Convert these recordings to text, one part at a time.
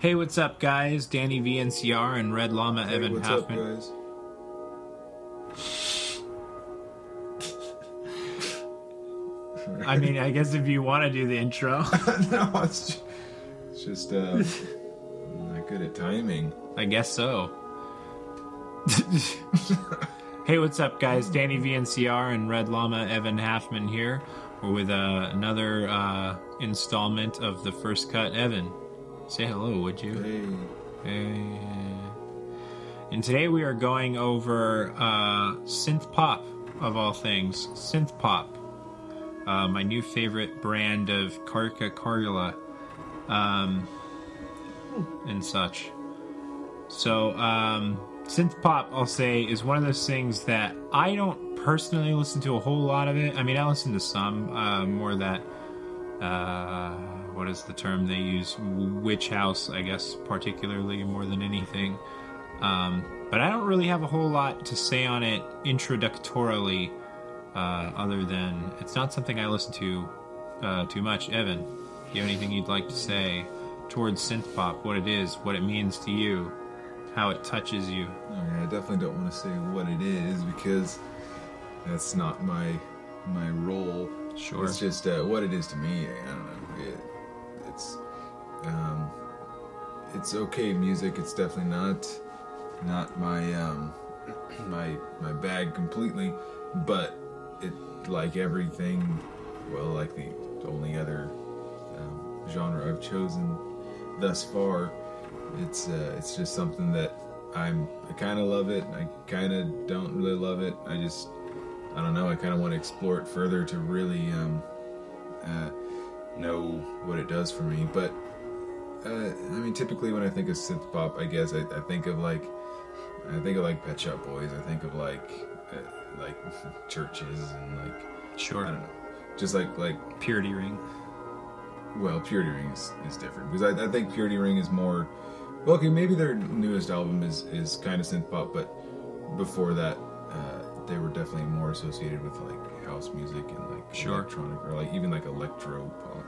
Hey, what's up, guys? Danny VNCR and Red Llama Hey, Evan what's up, guys? I mean, I guess if you want to do the intro, no, it's just, it's just uh, I'm not good at timing. I guess so. hey, what's up, guys? Danny VNCR and Red Llama Evan Halfman here. We're with uh, another uh, installment of the first cut. Evan, say hello, would you? Hey, Hey. And today we are going over uh, synth pop, of all things. Synth pop. Uh, my new favorite brand of Carca Carula um, and such. So, um, synth pop, I'll say, is one of those things that I don't personally listen to a whole lot of it. I mean, I listen to some, uh, more that, uh, what is the term they use? Witch house, I guess, particularly more than anything. Um, but I don't really have a whole lot to say on it introductorily, uh, other than it's not something I listen to uh, too much. Evan, do you have anything you'd like to say towards synth pop? What it is, what it means to you, how it touches you? I, I definitely don't want to say what it is because that's not my my role. Sure. It's just uh, what it is to me. I don't know. Um, it's okay music. It's definitely not not my um, my my bag completely, but it like everything. Well, like the only other um, genre I've chosen thus far, it's uh, it's just something that I'm I kind of love it. I kind of don't really love it. I just I don't know. I kind of want to explore it further to really um, uh, know what it does for me. But uh, I mean, typically when I think of synth pop, I guess I, I think of like I think of like Pet Shop Boys. I think of like uh, like churches and like Sure. I don't know, just like like Purity Ring. well, Purity Ring is, is different because I, I think Purity Ring is more. Well, okay, maybe their newest album is is kind of synth pop, but before that, uh, they were definitely more associated with like house music and like Sure. electronic or like even like electro pop.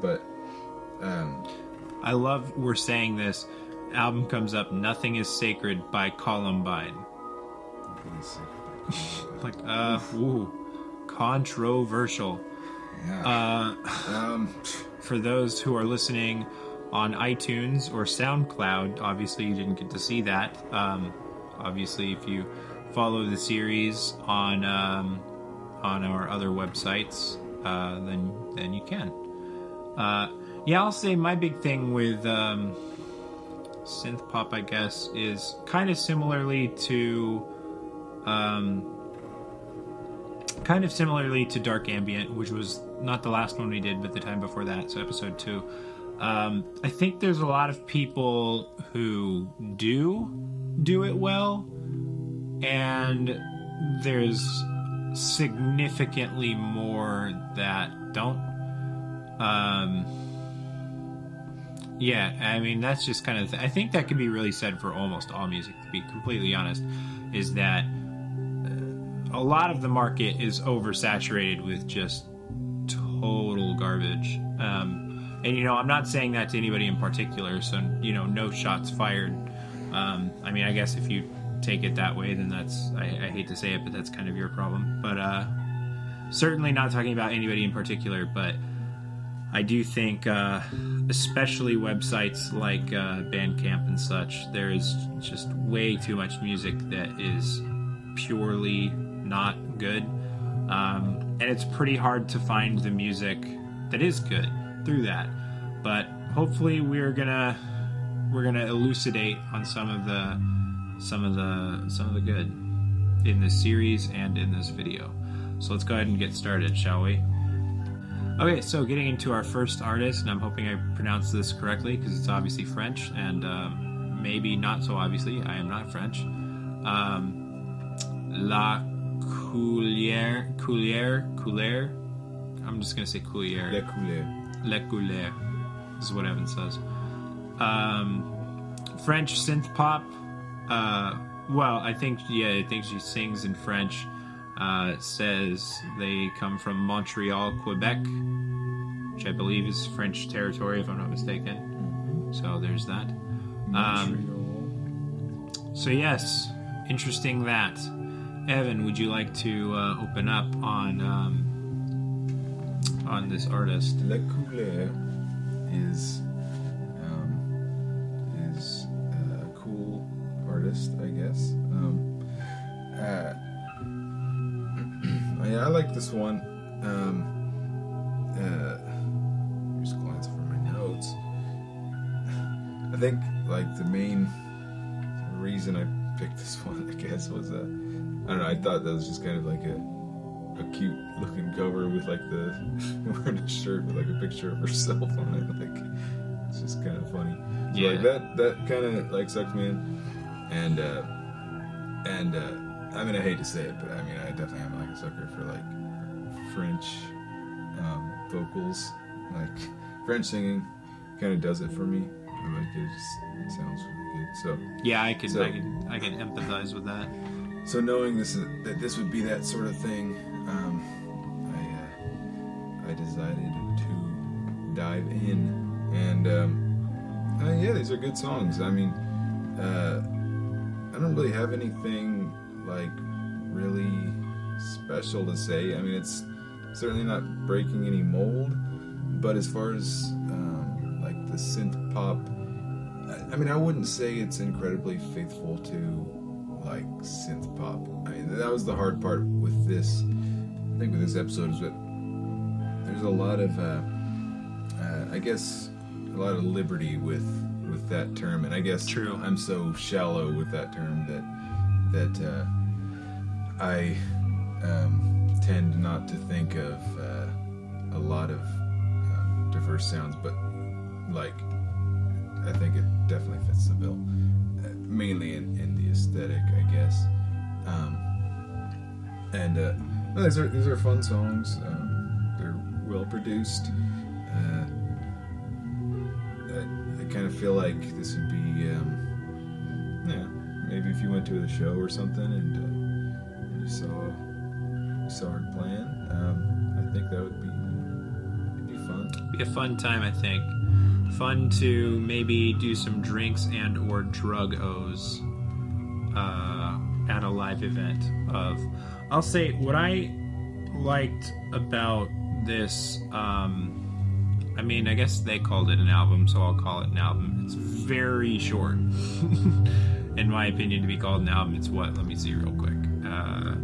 But um, I love we're saying this. Album comes up, Nothing is Sacred by Columbine. Like, uh, ooh, controversial. yeah, Uh, um, for those who are listening on iTunes or SoundCloud, obviously you didn't get to see that. Um, obviously, if you follow the series on um, on our other websites, uh, then then you can. Uh, yeah, I'll say my big thing with um, synth pop, I guess, is kind of similarly to. Um, kind of similarly to Dark Ambient, which was not the last one we did, but the time before that, so episode two. Um, I think there's a lot of people who do do it well, and there's significantly more that don't. Um, yeah, I mean that's just kind of. I think that can be really said for almost all music. To be completely honest, is that a lot of the market is oversaturated with just total garbage. Um, and you know, I'm not saying that to anybody in particular, so you know, no shots fired. Um, I mean, I guess if you take it that way, then that's I, I hate to say it, but that's kind of your problem. But uh, certainly not talking about anybody in particular, but I do think, uh, especially websites like uh, Bandcamp and such, there is just way too much music that is purely not good. Um, and it's pretty hard to find the music that is good through that. But hopefully, we're gonna we're gonna elucidate on some of the some of the some of the good in this series and in this video. So let's go ahead and get started, shall we? Okay, so getting into our first artist, and I'm hoping I pronounced this correctly because it's obviously French, and um, maybe not so obviously. I am not French. Um, La Coulière, Coulière, Coulière. I'm just gonna say Coulière. La Couleur. Le Couleur. This is what Evan says. Um, French synth pop. Uh, well, I think yeah, I think she sings in French. Uh, it says they come from Montreal, Quebec, which I believe is French territory, if I'm not mistaken. So there's that. Um, so yes, interesting that. Evan, would you like to uh, open up on um, on this artist? Le Couleur is um, is a cool artist, I guess. Um, uh, yeah, I like this one. Um, uh, just glance over my notes. I think like the main reason I picked this one, I guess, was uh, I don't know. I thought that was just kind of like a a cute looking cover with like the wearing a shirt with like a picture of herself on it. Like it's just kind of funny. So, Yeah. Like that that kind of like sucked me in, and uh, and uh, I mean I hate to say it, but I mean I definitely am like a sucker for like French um, vocals, like French singing, kind of does it for me. I like it. Just it sounds really good. So. Yeah, I can So- I can I can empathize with that. So knowing this is, that this would be that sort of thing, um, I uh, I decided to dive in, and um, uh, yeah, these are good songs. I mean, uh, I don't really have anything like really special to say. I mean, it's certainly not breaking any mold, but as far as um, like the synth pop, I, I mean, I wouldn't say it's incredibly faithful to like synth pop. I mean, that was the hard part with this. I think with this episode is that there's a lot of, uh, uh, I guess, a lot of liberty with with that term, and I guess True. I'm so shallow with that term that that uh, I um, tend not to think of uh, a lot of um, diverse sounds, but like I think it definitely fits the bill, uh, mainly in, in the aesthetic, I guess. Um, and uh, these are these are fun songs. Um, they're well produced. Uh, I, I kind of feel like this would be, um, maybe if you went to a show or something and, uh, and you saw you saw her playing, um, I think that would be be fun. Be a fun time, I think. Fun to maybe do some drinks and or drug O's uh, at a live event. Of, I'll say what I liked about this. Um, I mean, I guess they called it an album, so I'll call it an album. It's very short, in my opinion, to be called an album. It's what? Let me see real quick. Uh,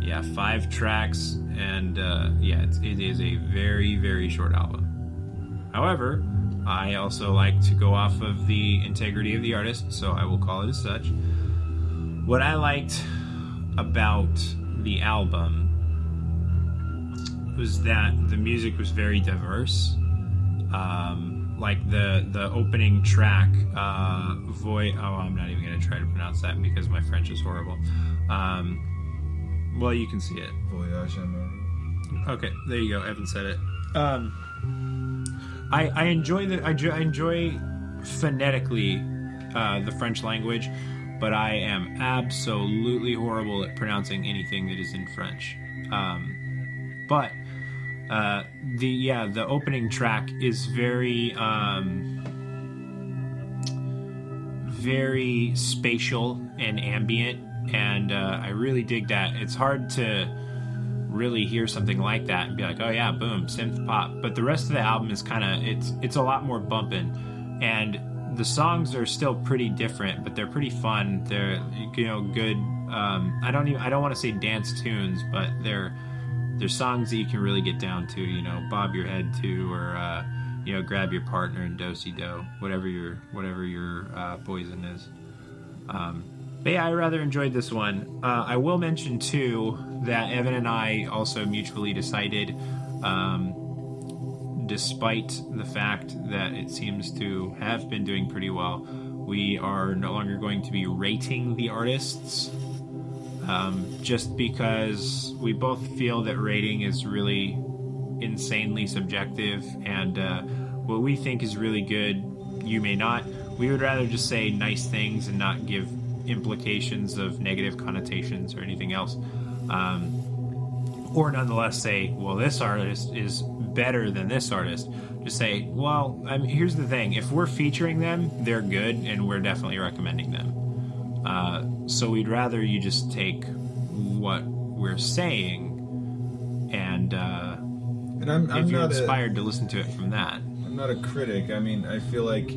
yeah, five tracks, and uh, yeah, it's, it is a very, very short album. However, I also like to go off of the integrity of the artist, so I will call it as such. What I liked about the album was that the music was very diverse. Um, like the the opening track, uh, Voy. Oh, I'm not even gonna try to pronounce that because my French is horrible. Um, well, you can see it. Voyage. Okay, there you go. Evan said it. Um, I I enjoy the I, I enjoy phonetically uh, the French language, but I am absolutely horrible at pronouncing anything that is in French. Um, but uh, the yeah the opening track is very um, very spatial and ambient, and uh, I really dig that. It's hard to really hear something like that and be like, oh yeah, boom, synth pop. But the rest of the album is kind of it's it's a lot more bumping, and the songs are still pretty different, but they're pretty fun. They're you know good. Um, I don't even I don't want to say dance tunes, but they're they're songs that you can really get down to. You know, bob your head to, or uh, you know, grab your partner and do si do, whatever your whatever your uh, poison is. Um, but yeah, I rather enjoyed this one. Uh, I will mention too that Evan and I also mutually decided, um, despite the fact that it seems to have been doing pretty well, we are no longer going to be rating the artists. Um, just because we both feel that rating is really insanely subjective, and uh, what we think is really good, you may not. We would rather just say nice things and not give implications of negative connotations or anything else. Um, or nonetheless say, well, this artist is better than this artist, just say, well, I mean, here's the thing: if we're featuring them, they're good, and we're definitely recommending them. Uh, so we'd rather you just take what we're saying, and uh, And I'm, I'm if you're not a, inspired to listen to it from that. I'm not a critic. I mean, I feel like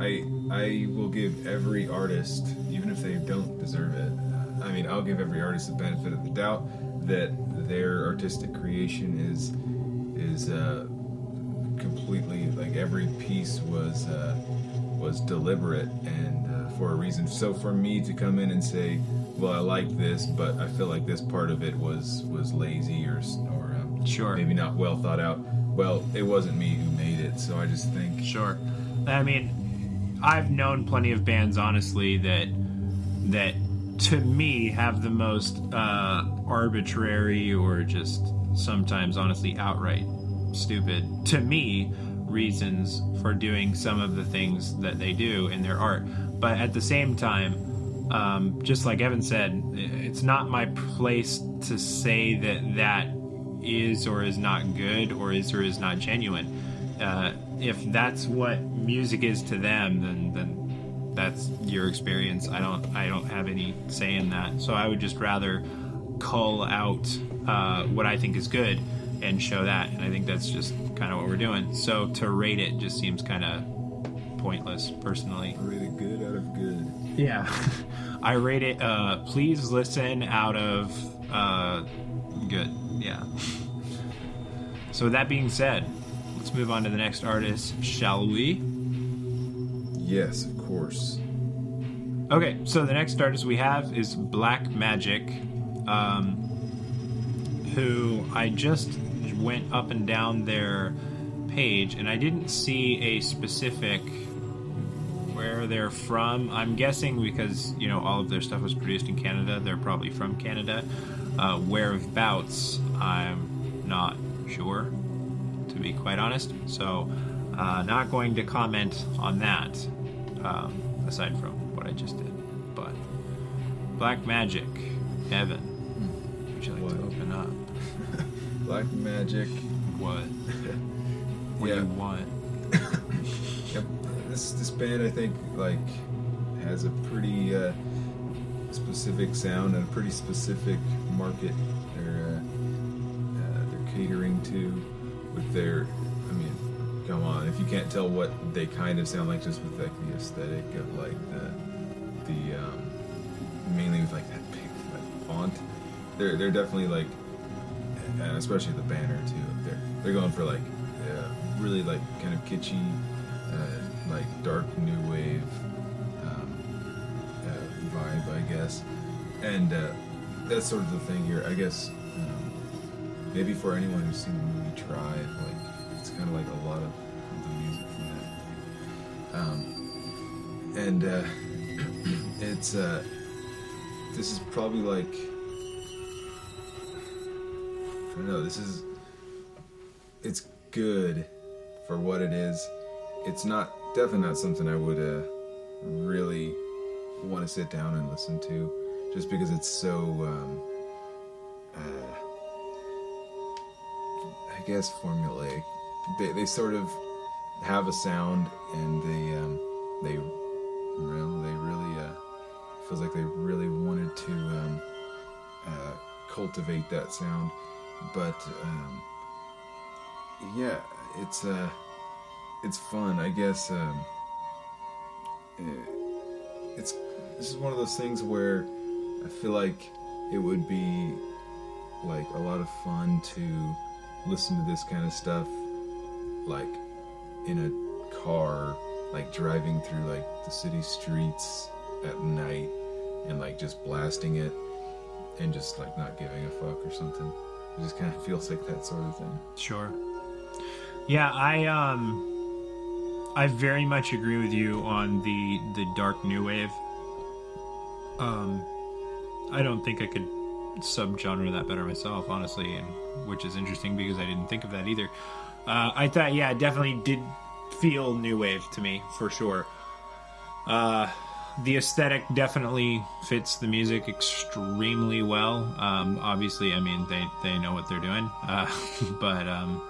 I I will give every artist, even if they don't deserve it. I mean, I'll give every artist the benefit of the doubt that their artistic creation is is uh, completely like every piece was uh, was deliberate and uh, for a reason. So for me to come in and say, "Well, I like this, but I feel like this part of it was was lazy or or um, Sure. maybe not well thought out," well, it wasn't me who made it. So I just think Sure. I mean, I've known plenty of bands, honestly, that that to me have the most uh, arbitrary or just sometimes, honestly, outright stupid to me reasons for doing some of the things that they do in their art. But at the same time, um, just like Evan said, it's not my place to say that that is or is not good or is or is not genuine. Uh, if that's what music is to them, then then that's your experience. I don't I don't have any say in that. So I would just rather cull out uh, what I think is good and show that. And I think that's just kind of what we're doing. So to rate it just seems kind of pointless, personally. really good out of good. Yeah. I rate it uh please listen out of uh good. Yeah. So with that being said, let's move on to the next artist, shall we? Yes, of course. Okay, so the next artist we have is Black Magic, um, who I just went up and down their page, and I didn't see a specific where they're from. I'm guessing because you know all of their stuff was produced in Canada, they're probably from Canada. Uh, whereabouts, I'm not sure, to be quite honest. So, uh, not going to comment on that. Um, aside from what I just did, but Black Magic, Evan, would you like to open up? Black Magic. What? What Yeah. you want? Yep. This this band I think like has a pretty uh, specific sound and a pretty specific market they're uh, uh, they're catering to with their. I mean, come on, if you can't tell what they kind of sound like just with like the aesthetic of like the the um, mainly with like that big like, font, they're they're definitely like and especially the banner too. They're they're going for like really like kind of kitschy, uh, like dark new wave um, uh, vibe, I guess. And uh, that's sort of the thing here. I guess um, maybe for anyone who's seen the movie Drive, like it's kind of like a lot of the music from that. Um, and uh, it's uh, this is probably like Know. This is it's good for what it is. It's not definitely not something I would uh, really want to sit down and listen to, just because it's so. Um, uh, I guess formulaic. They they sort of have a sound and they um, they well they really uh, feels like they really wanted to um, uh, cultivate that sound, but um, yeah, it's uh, it's fun. I guess um, eh, it's this is one of those things where I feel like it would be like a lot of fun to listen to this kind of stuff, like in a car, like driving through like the city streets at night and like just blasting it and just like not giving a fuck or something. It just kind of feels like that sort of thing. Sure. Yeah, I um I very much agree with you on the the dark new wave. Um I don't think I could subgenre that better myself, honestly, and which is interesting because I didn't think of that either. Uh, I thought, yeah, it definitely did feel new wave to me for sure. Uh, the aesthetic definitely fits the music extremely well. Um, obviously, I mean they they know what they're doing, uh, but um,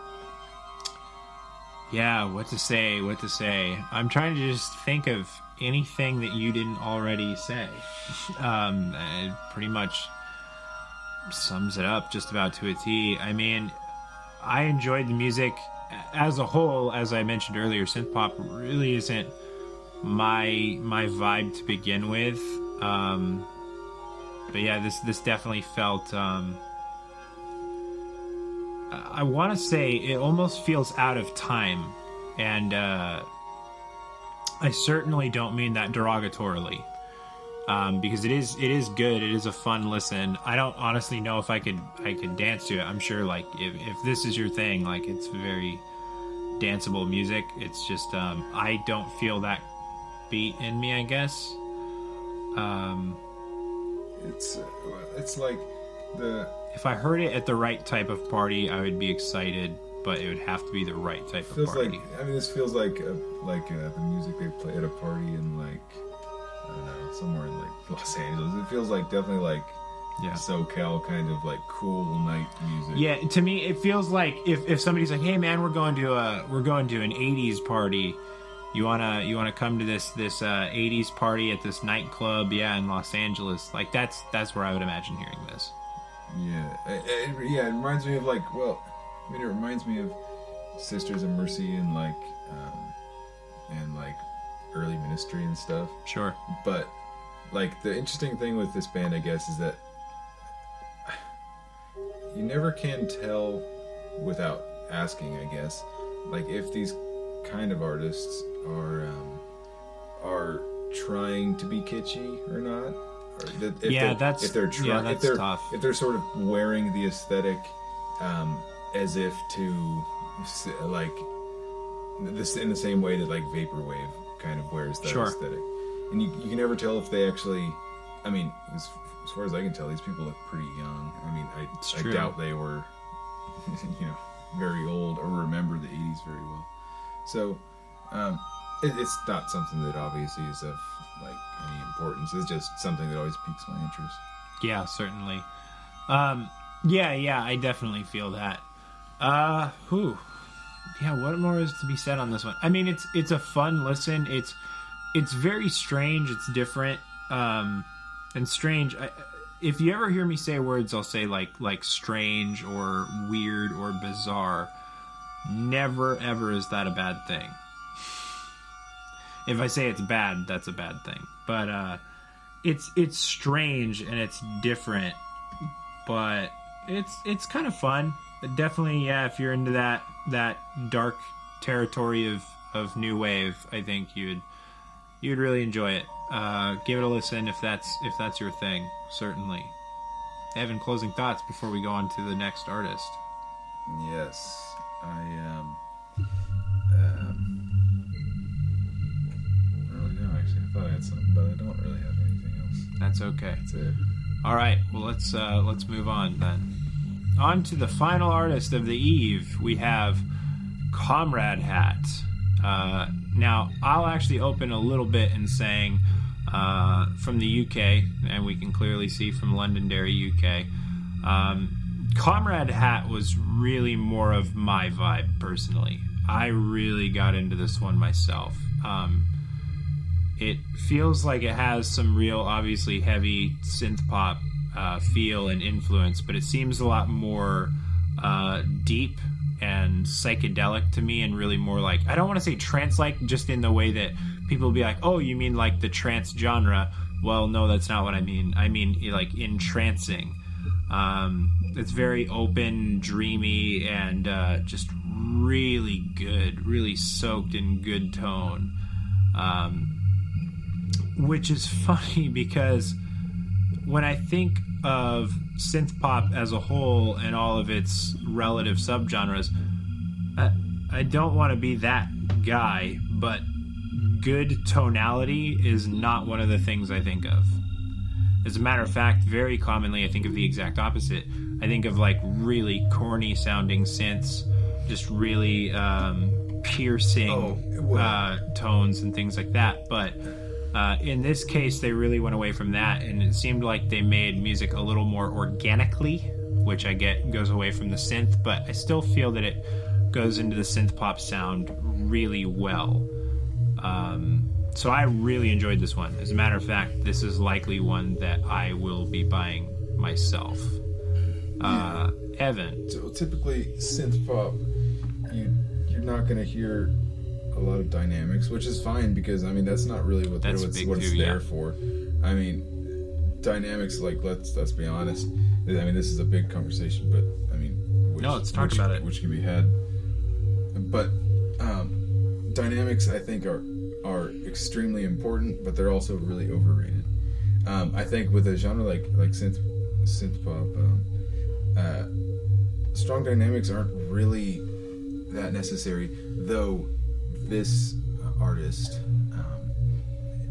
Yeah, what to say? What to say? I'm trying to just think of anything that you didn't already say. Um, it pretty much sums it up just about to a T. I mean, I enjoyed the music as a whole. As I mentioned earlier, synth pop really isn't my my vibe to begin with. Um, but yeah, this this definitely felt. Um, I want to say it almost feels out of time, and uh, I certainly don't mean that derogatorily, um, because it is it is good. It is a fun listen. I don't honestly know if I could I could dance to it. I'm sure like if if this is your thing, like it's very danceable music. It's just um, I don't feel that in me. I guess. Um, It's uh, it's like the if I heard it at the right type of party, I would be excited, but it would have to be the right type of feels party. like I mean this feels like uh like uh, the music they play at a party in like I don't know somewhere in like Los Angeles. It feels like definitely like yeah. SoCal kind of like cool night music. Yeah, to me it feels like if, if somebody's like, "Hey man, we're going to a we're going to an 80s party. You want to you want to come to this this uh 80s party at this nightclub, yeah, in Los Angeles." Like that's that's where I would imagine hearing this. Yeah, it, it- yeah. It reminds me of like well, I mean, it reminds me of Sisters of Mercy and like um, and like early Ministry and stuff. Sure. But like the interesting thing with this band, I guess, is that you never can tell without asking. I guess, like if these kind of artists are um, are trying to be kitschy or not. Or if Yeah, that's- if they're yeah, trying. that's if they're tough. if they're sort of wearing the aesthetic um, as if to like this in the same way that like vaporwave kind of wears that Sure. aesthetic, and you, you can never tell if they actually. I mean, as, as far as I can tell, these people look pretty young. I mean, I, I doubt they were, you know, very old or remember the '80s very well. So, um, it, it's not something that obviously is of like any importance. It's just something that always piques my interest. Yeah, certainly. Um, yeah, yeah, I definitely feel that. Uh, whew. Yeah, what more is to be said on this one? I mean, it's it's a fun listen. It's it's very strange. It's different. Um, and strange. I, if you ever hear me say words, I'll say like like strange or weird or bizarre. Never ever is that a bad thing. If I say it's bad, that's a bad thing. But uh, it's it's strange and it's different, but it's it's kind of fun. Definitely, yeah. If you're into that that dark territory of of new wave, I think you'd you'd really enjoy it. Uh, give it a listen if that's if that's your thing. Certainly. Evan, closing thoughts before we go on to the next artist. Yes, I um, um, really know. Actually, I thought I had something, but I don't really have anything else. That's okay. That's it. All right, well let's uh, let's move on then. On to the final artist of the eve. We have Comrade Hat. Uh, now I'll actually open a little bit in saying uh, from the UK, and we can clearly see from Londonderry, UK. Um, Comrade Hat was really more of my vibe personally. I really got into this one myself. Um, it feels like it has some real, obviously heavy synth pop uh, feel and influence, but it seems a lot more uh, deep and psychedelic to me, and really more like I don't want to say trance like, just in the way that people will be like, "Oh, you mean like the trance genre?" Well, no, that's not what I mean. I mean like entrancing. Um, it's very open, dreamy, and uh, just really good, really soaked in good tone. Um, which is funny because when I think of synth pop as a whole and all of its relative subgenres, I, I don't want to be that guy, but good tonality is not one of the things I think of. As a matter of fact, very commonly I think of the exact opposite. I think of like really corny sounding synths, just really um, piercing Oh, uh, tones and things like that. But uh, in this case, they really went away from that, and it seemed like they made music a little more organically, which I get goes away from the synth, but I still feel that it goes into the synth pop sound really well. Um, so I really enjoyed this one. As a matter of fact, this is likely one that I will be buying myself. Uh, Evan, So typically synth pop, you you're not gonna hear a lot of dynamics, which is fine because I mean that's not really what That's what's, what it's there yeah. for. I mean, dynamics like let's let's be honest. I mean this is a big conversation, but I mean which, No, let's talk which, about it. which can be had. But um, dynamics I think are are extremely important, but they're also really overrated. Um, I think with a genre like like synth synth pop. Um, uh, strong dynamics aren't really that necessary, though this artist um,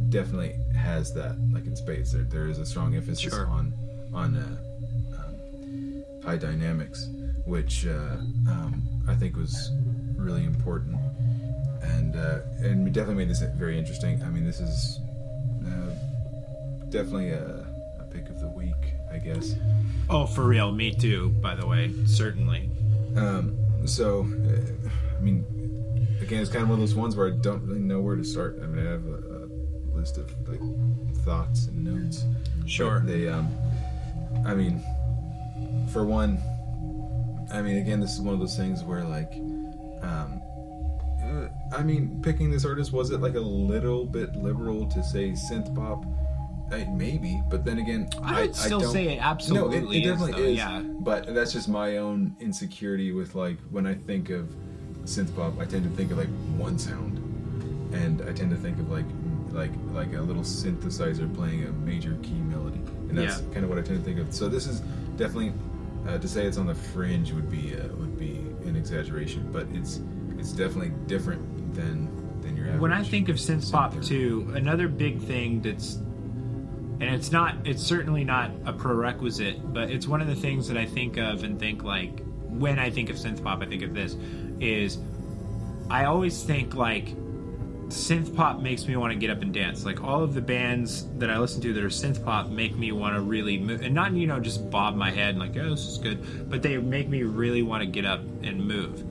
definitely has that, like in space. There, there is a strong emphasis Sure. on on uh, um, high dynamics, which uh, um, I think was really important, and uh, and definitely made this very interesting. I mean, this is uh, definitely a, a pick of the week, I guess. oh for real, me too. By the way, certainly. Um, so, uh, I mean, again, it's kind of one of those ones where I don't really know where to start. I mean, I have a, a list of like thoughts and notes. Sure. But they, um, I mean, for one, I mean, again, this is one of those things where like, um, uh, I mean, picking this artist was it like a little bit liberal to say synth pop? I, maybe, but then again, I would still don't- say it absolutely no, it, it is, definitely is. yeah. But that's just my own insecurity with like when I think of synth pop, I tend to think of like one sound, and I tend to think of like like like a little synthesizer playing a major key melody, and that's Yeah. kind of what I tend to think of. So this is definitely uh, to say it's on the fringe would be uh, would be an exaggeration, but it's it's definitely different than than your average. when I think of synth pop too, another big thing that's and it's not it's certainly not a prerequisite, but it's one of the things that I think of and think like when I think of synth pop, I think of this is I always think like synth pop makes me want to get up and dance. Like all of the bands that I listen to that are synth pop make me want to really move, and not you know just bob my head and like oh this is good, but they make me really want to get up and move.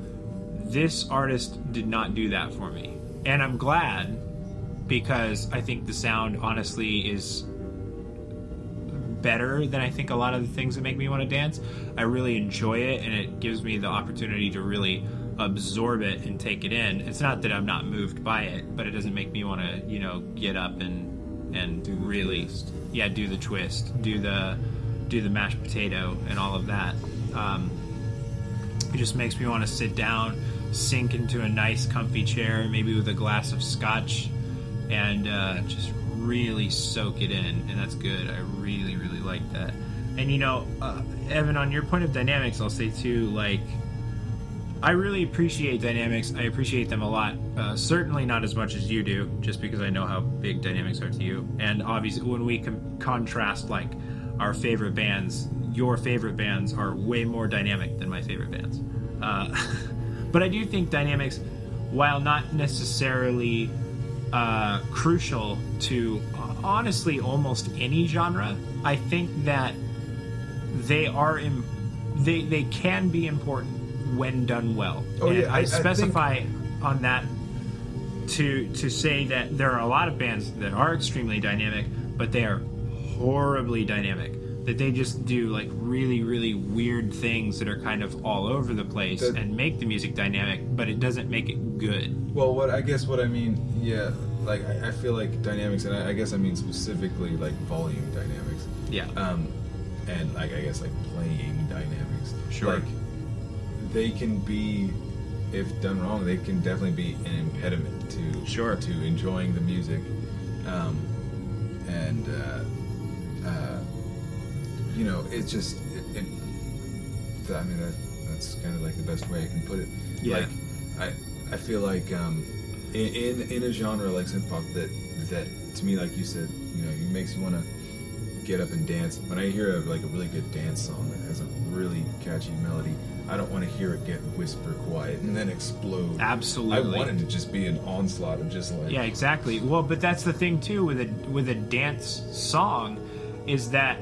This artist did not do that for me, and I'm glad because I think the sound honestly is better than I think a lot of the things that make me want to dance. I really enjoy it, and it gives me the opportunity to really absorb it and take it in. It's not that I'm not moved by it, but it doesn't make me want to, you know, get up and and Do really, twist. yeah, do the twist, do the do the mashed potato, and all of that. Um, it just makes me want to sit down, sink into a nice, comfy chair, maybe with a glass of scotch, and uh, just really soak it in. And that's good. I really, really like that. And you know, uh, Evan, on your point of dynamics, I'll say too, like, I really appreciate dynamics. I appreciate them a lot. Uh, certainly not as much as you do, just because I know how big dynamics are to you. And obviously, when we com- contrast like our favorite bands, your favorite bands are way more dynamic than my favorite bands. Uh, but I do think dynamics, while not necessarily uh, crucial to uh, honestly almost any genre, I think that they are Im- they they can be important when done well. Oh, And yeah, I- I, I think- specify on that to to say that there are a lot of bands that are extremely dynamic, but they are horribly dynamic. That they just do like really really weird things that are kind of all over the place That- and make the music dynamic, but it doesn't make it good. Well, what I guess what I mean, yeah, like I, I feel like dynamics, and I, I guess I mean specifically like volume dynamics. Yeah. Um, and like I guess like playing dynamics. Sure. Like they can be, if done wrong, they can definitely be an impediment to Sure. to enjoying the music. Um, and uh, uh, you know, it's just it, it, I mean that that's kind of like the best way I can put it. Yeah. Like I I feel like um, in, in in a genre like synth pop that that to me like you said you know it makes you want to get up and dance. When I hear a, like a really good dance song that has a really catchy melody, I don't want to hear it get whisper quiet and then explode. Absolutely. I want it to just be an onslaught of just like Yeah, exactly. Well, but that's the thing too with a with a dance song is that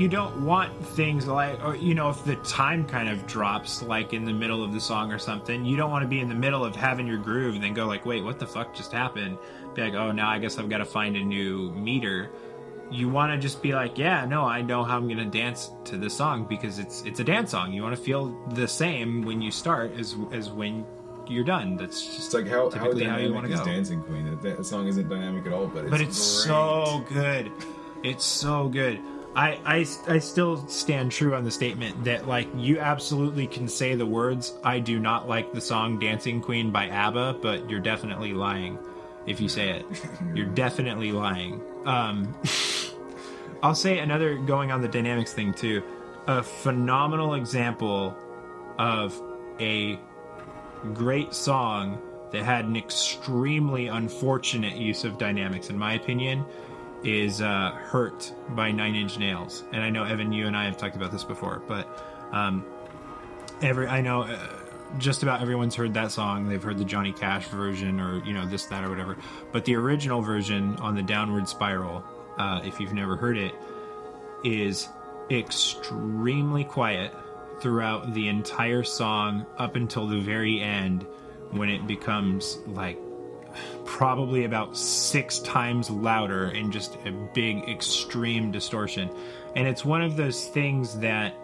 you don't want things like or you know if the time kind of drops like in the middle of the song or something you don't want to be in the middle of having your groove and then go like wait what the fuck just happened be like oh now i guess i've got to find a new meter you want to just be like yeah no i know how i'm gonna dance to this song because it's it's a dance song you want to feel the same when you start as as when you're done that's just It's like how how typically how, you want to is go Dancing Queen? That, that song isn't dynamic at all, but it's but it's great. so good. It's so good. I, I, I still stand true on the statement that like you absolutely can say the words I do not like the song Dancing Queen by ABBA, but you're definitely lying if you say it. You're definitely lying. Um, I'll say another going on the dynamics thing too. A phenomenal example of a great song that had an extremely unfortunate use of dynamics, in my opinion, is uh, "Hurt" by Nine Inch Nails. And I know Evan, you and I have talked about this before, but um, every I know uh, just about everyone's heard that song. They've heard the Johnny Cash version, or you know this, that, or whatever. But the original version on the Downward Spiral, uh, if you've never heard it, is extremely quiet throughout the entire song up until the very end when it becomes like probably about six times louder and just a big extreme distortion. And it's one of those things that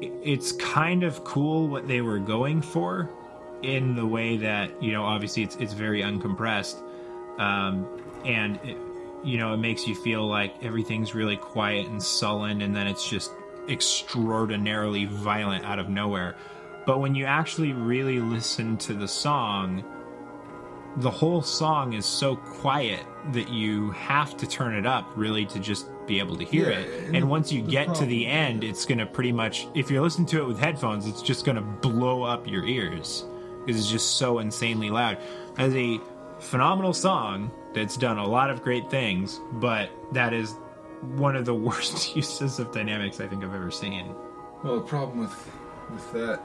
it's kind of cool what they were going for in the way that you know obviously it's it's very uncompressed. Um, and it, you know it makes you feel like everything's really quiet and sullen and then it's just extraordinarily violent out of nowhere. But when you actually really listen to the song the whole song is so quiet that you have to turn it up really to just be able to hear Yeah, it. and and once you get to the end it's going to pretty much if you're listening to it with headphones it's just going to blow up your ears. Because it's just so insanely loud. As a phenomenal song that's done a lot of great things but that is one of the worst uses of dynamics i think i've ever seen. Well, the problem with with that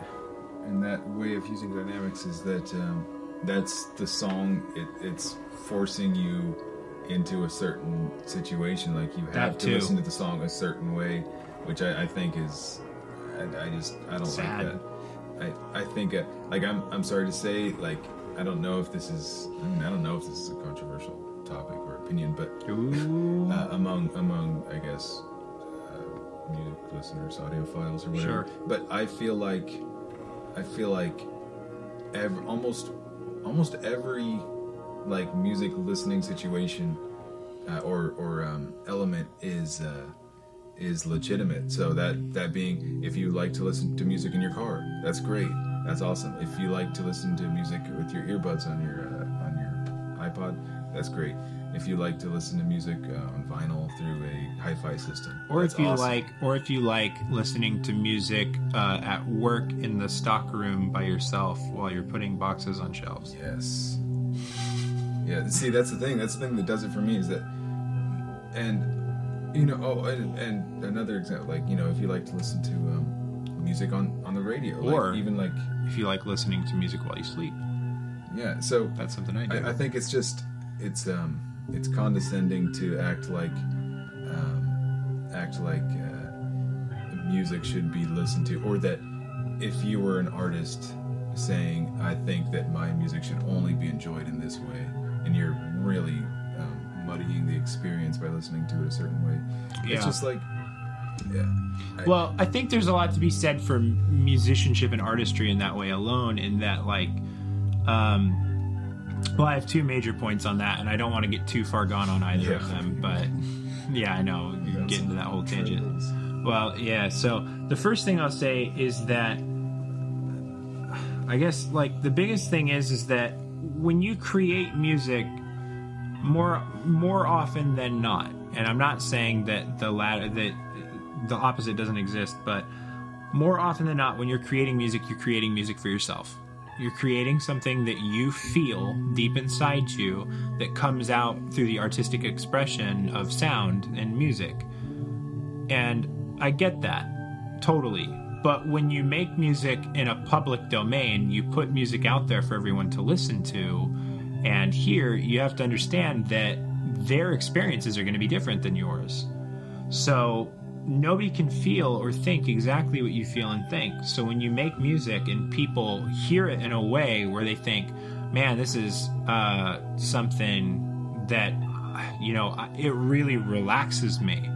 and that way of using dynamics is that um, that's the song. It, it's forcing you into a certain situation. Like you have to too. listen to the song a certain way, which I, I think is. I, I just I don't Sad. like that. I I think uh, like I'm I'm sorry to say like I don't know if this is I mean I don't know if this is a controversial topic or opinion, but uh, among among I guess uh, music listeners, audiophiles, or whatever. Sure. But I feel like I feel like ev- almost almost every like music listening situation uh, or or um, element is uh, is legitimate. So that that being, if you like to listen to music in your car, that's great. That's awesome. If you like to listen to music with your earbuds on your uh, on your iPod, that's great. If you like to listen to music uh, on vinyl through a hi-fi system, or if you awesome. like or if you like listening to music uh, at work in the stock room by yourself while you're putting boxes on shelves Yes. Yeah. See, that's the thing. That's the thing that does it for me is that, and you know, oh, and, and another example, like you know, if you like to listen to um, music on on the radio, like, Or- even like if you like listening to music while you sleep yeah. So that's something i do I, I think it's just it's um it's condescending to act like um, act like uh, music should be listened to, or that if you were an artist saying I think that my music should only be enjoyed in this way, and you're really um, muddying the experience by listening to it a certain way. Yeah. It's just like yeah. I- well i think there's a lot to be said for musicianship and artistry in that way alone in that like um well i have two major points on that and i don't want to get too far gone on either of them but yeah i know you That's get into that whole tangent triples. Well, yeah. So the first thing I'll say is that I guess like the biggest thing is is that when you create music more more often than not, and I'm not saying that the latter that the opposite doesn't exist, but more often than not when you're creating music, you're creating music for yourself. You're creating something that you feel deep inside you that comes out through the artistic expression of sound and music. And I get that totally. But when you make music in a public domain, you put music out there for everyone to listen to. And here you have to understand that their experiences are going to be different than yours. So nobody can feel or think exactly what you feel and think. So when you make music and people hear it in a way where they think, man, this is uh, something that, you know, it really relaxes me.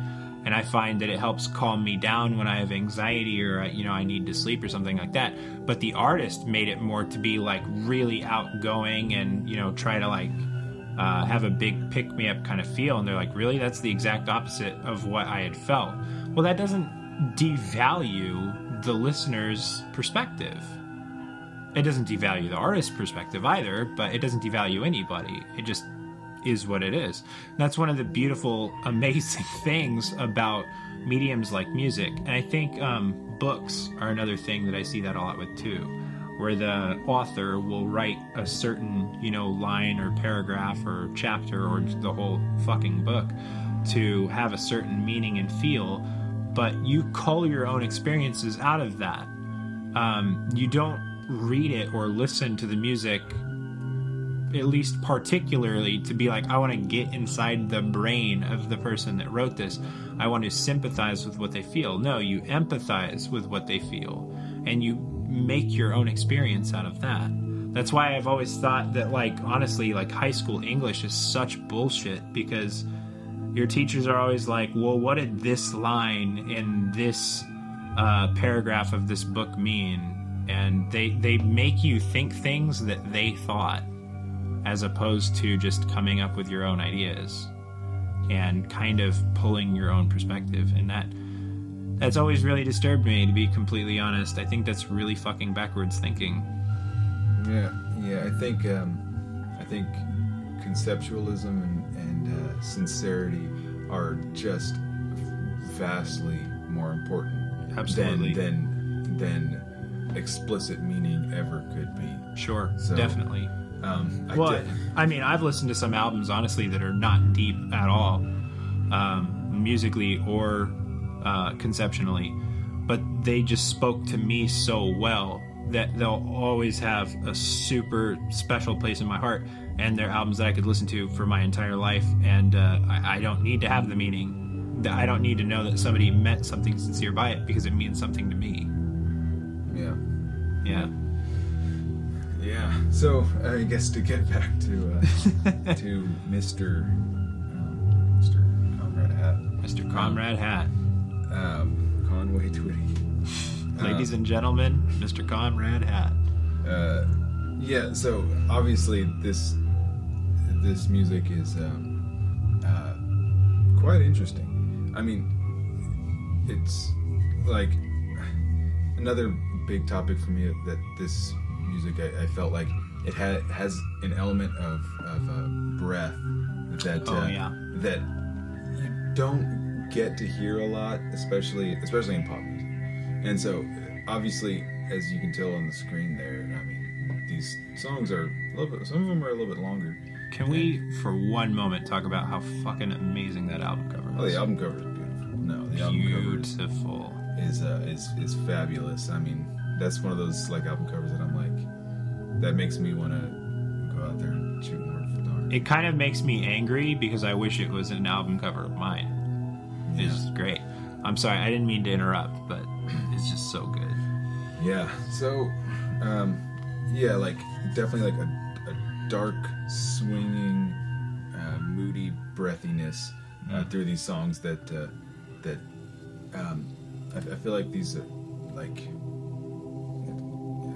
And I find that it helps calm me down when I have anxiety or, you know, I need to sleep or something like that. But the artist made it more to be like really outgoing and, you know, try to like uh, have a big pick me up kind of feel. And they're like, really? That's the exact opposite of what I had felt. Well, that doesn't devalue the listener's perspective. It doesn't devalue the artist's perspective either, but it doesn't devalue anybody. It just is what it is. And that's one of the beautiful, amazing things about mediums like music. And I think um, books are another thing that I see that a lot with too, where the author will write a certain, you know, line or paragraph or chapter or the whole fucking book to have a certain meaning and feel but you cull your own experiences out of that. Um, you don't read it or listen to the music, at least particularly, to be like, I want to get inside the brain of the person that wrote this. I want to sympathize with what they feel. No, you empathize with what they feel and you make your own experience out of that. That's why I've always thought that, like, honestly, like high school English is such bullshit because your teachers are always like, well, what did this line in this uh, paragraph of this book mean? And they they make you think things that they thought, as opposed to just coming up with your own ideas and kind of pulling your own perspective. And that that's always really disturbed me, to be completely honest. I think that's really fucking backwards thinking. Yeah, yeah. I think um, I think conceptualism and uh, sincerity are just vastly more important Absolutely. than than than explicit meaning ever could be. Sure, so, definitely. Um, I well, def- I mean, I've listened to some albums honestly that are not deep at all, um, musically or uh, conceptually, but they just spoke to me so well that they'll always have a super special place in my heart and they're albums that I could listen to for my entire life, and uh, I, I, don't need to have the meaning. I don't need to know that somebody meant something sincere by it because it means something to me. Yeah. Yeah. Yeah. So I guess to get back to uh, to Mister um, Mister Comrade Hat. Mister Comrade Hat. Um, Conway Twitty. Ladies and gentlemen, Mr. Comrade Hat. Uh, yeah. So obviously this this music is um, uh, quite interesting. I mean, it's like another big topic for me that this music I, I felt like it had has an element of of uh, breath that oh, uh, yeah. that you don't get to hear a lot, especially especially in pop music. And so, obviously, as you can tell on the screen there, I mean, these songs are a little bit. Some of them are a little bit longer. Can we, for one moment, talk about how fucking amazing that album cover is? Oh, the album cover is beautiful. No, the album cover is uh, is is fabulous. I mean, that's one of those like album covers that I'm like, that makes me want to go out there and shoot more. It kind of makes me angry because I wish it was an album cover of mine. Yeah. It's great. I'm sorry, I didn't mean to interrupt, but it's just so good. Yeah. So, um, yeah, like definitely like a dark, swinging, uh, moody breathiness uh, mm. through these songs that uh, that um, I, I, feel like these are like I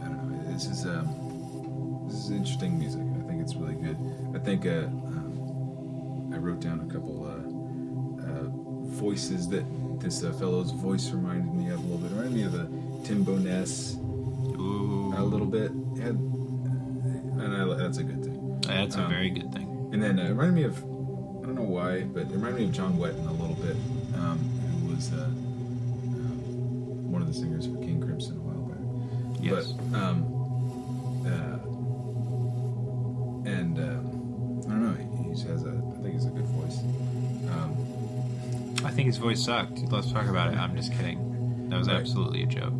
don't know. This is um, this is interesting music. I think it's really good. I think uh, um, I wrote down a couple uh, voices that this fellow's voice reminded me of a little bit. It reminded me of a Tim Bowness a little bit. Had, and I, that's a good thing. that's a um, very good thing. And then uh, it reminded me of, I don't know why, but it reminded me of John Wetton a little bit, um, who was uh, um, one of the singers for King Crimson a while back. Yes. But, um, think his voice sucked. Let's talk about it. I'm just kidding. That was right. absolutely a joke.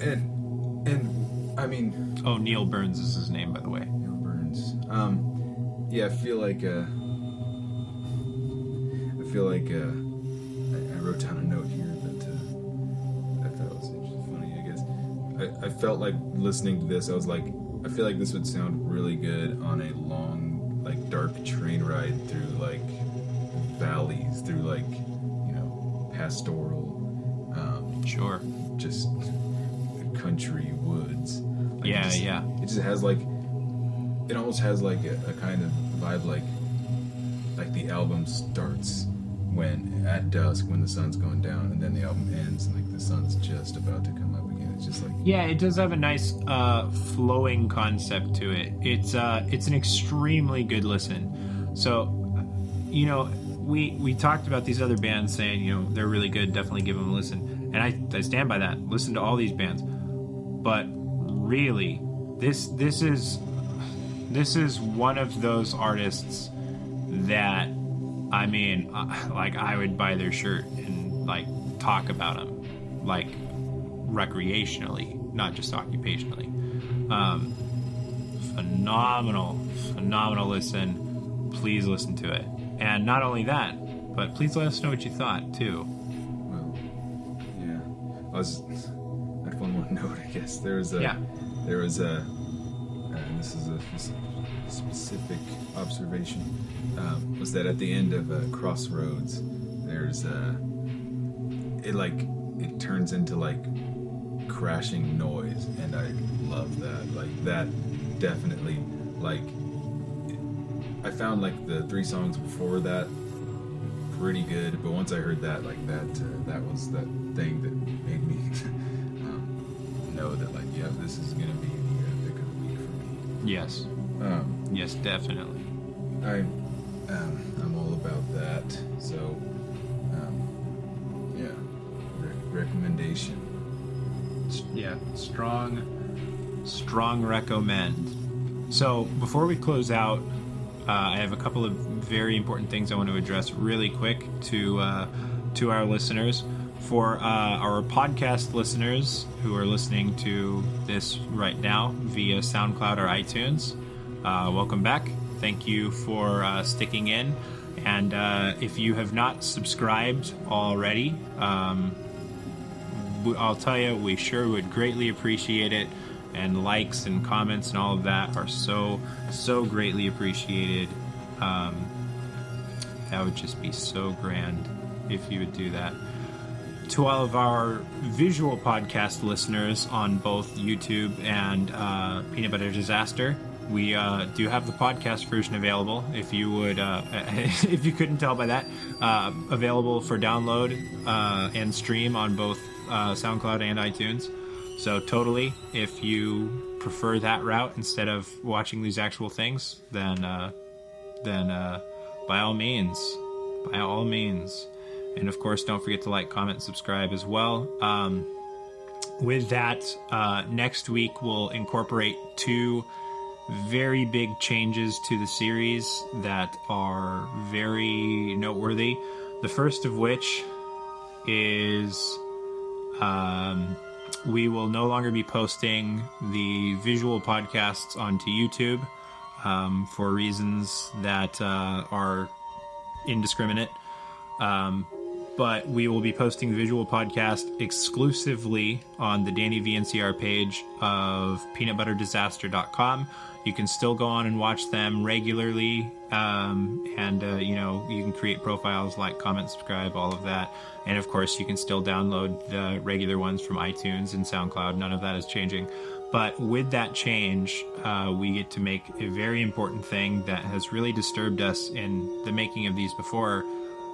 And, and, I mean. Oh, Neil Burns is his name, by the way. Neil Burns. Um, yeah, I feel like uh, I feel like uh, I, I, wrote down a note here that uh, I thought was funny. I guess I, I felt like listening to this. I was like, I feel like this would sound really good on a long, like dark train ride through like valleys, through like pastoral, um, Sure. just country woods. Like, it Yeah, just- yeah. It just has like, it almost has like a, a kind of vibe like, like the album starts when at dusk when the sun's going down, and then the album ends and like the sun's just about to come up again. It's just like Yeah, it does have a nice uh, flowing concept to it. It's uh, it's an extremely good listen. So, you know, we we talked about these other bands saying you know they're really good. Definitely give them a listen, and I, I stand by that. Listen to all these bands, but really, this this is this is one of those artists that I mean, like I would buy their shirt and like talk about them, like recreationally, not just occupationally. Um, phenomenal, phenomenal listen. Please listen to it, and not only that, but please let us know what you thought too. Well, yeah. I was. I had one more note, I guess. There was a. Yeah. There was a. And this is a, this is a specific observation. Um, was that at the end of uh, Crossroads, there's a. It like it turns into like crashing noise, and I love that. Like that, definitely. Like I found like the three songs before that pretty good, but once I heard that, like that, uh, that was that thing that made me um, know that, like, yeah, this is gonna be the epic of the week for me. Yes, Um, yes, definitely. I, um, I'm all about that. So, um, yeah, re- recommendation. Yeah, strong, strong recommend. So before we close out, uh, I have a couple of very important things I want to address really quick to uh, to our listeners. For uh, our podcast listeners who are listening to this right now via SoundCloud or iTunes, uh, welcome back. Thank you for uh, sticking in. And uh, if you have not subscribed already, um, I'll tell you, we sure would greatly appreciate it. And likes and comments and all of that are so, so greatly appreciated. Um, that would just be so grand if you would do that. To all of our visual podcast listeners on both YouTube and uh, Peanut Butter Disaster, we uh, do have the podcast version available. If you would, uh, if you couldn't tell by that, uh, available for download uh, and stream on both uh, SoundCloud and iTunes. So totally, if you prefer that route instead of watching these actual things, then uh, then uh, by all means, by all means, and of course, don't forget to like, comment, subscribe as well. Um, with that, uh, next week we'll incorporate two very big changes to the series that are very noteworthy. The first of which is um, we will no longer be posting the visual podcasts onto YouTube um, for reasons that uh, are indiscriminate. Um, but we will be posting visual podcast exclusively on the Danny VNCR page of peanutbutterdisaster.com. You can still go on and watch them regularly, um, and uh, you know you can create profiles, like, comment, subscribe, all of that. And of course, you can still download the regular ones from iTunes and SoundCloud. None of that is changing. But with that change, uh, we get to make a very important thing that has really disturbed us in the making of these before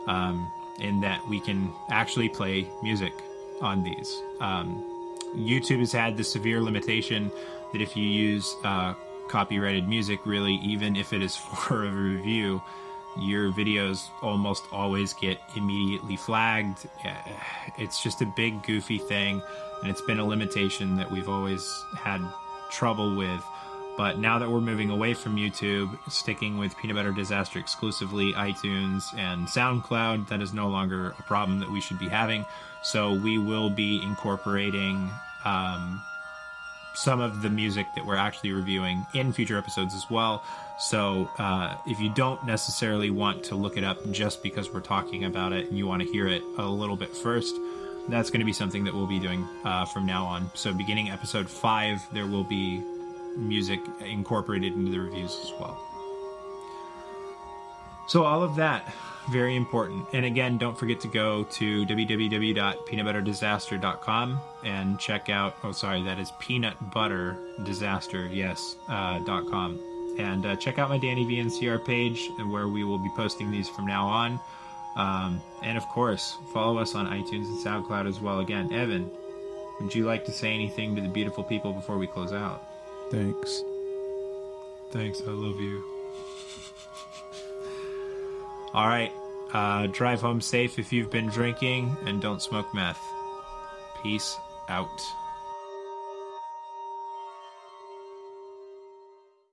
um, in that we can actually play music on these. Um, YouTube has had the severe limitation that if you use uh, copyrighted music, really, even if it is for a review, your videos almost always get immediately flagged. It's just a big, goofy thing, and it's been a limitation that we've always had trouble with. But now that we're moving away from YouTube, sticking with Peanut Butter Disaster exclusively, iTunes and SoundCloud, that is no longer a problem that we should be having. So we will be incorporating um, some of the music that we're actually reviewing in future episodes as well. So uh, if you don't necessarily want to look it up just because we're talking about it and you want to hear it a little bit first, that's going to be something that we'll be doing uh, from now on. So beginning episode five, there will be music incorporated into the reviews as well. So all of that very important. And again, don't forget to go to www.peanutbutterdisaster.com and check out. Oh, sorry, that is peanut butter disaster. Yes, uh, .com and uh, check out my Danny VNCR page where we will be posting these from now on. Um, and of course, follow us on iTunes and SoundCloud as well. Again, Evan, would you like to say anything to the beautiful people before we close out? Thanks. Thanks. I love you. All right. Uh, drive home safe if you've been drinking and don't smoke meth. Peace out.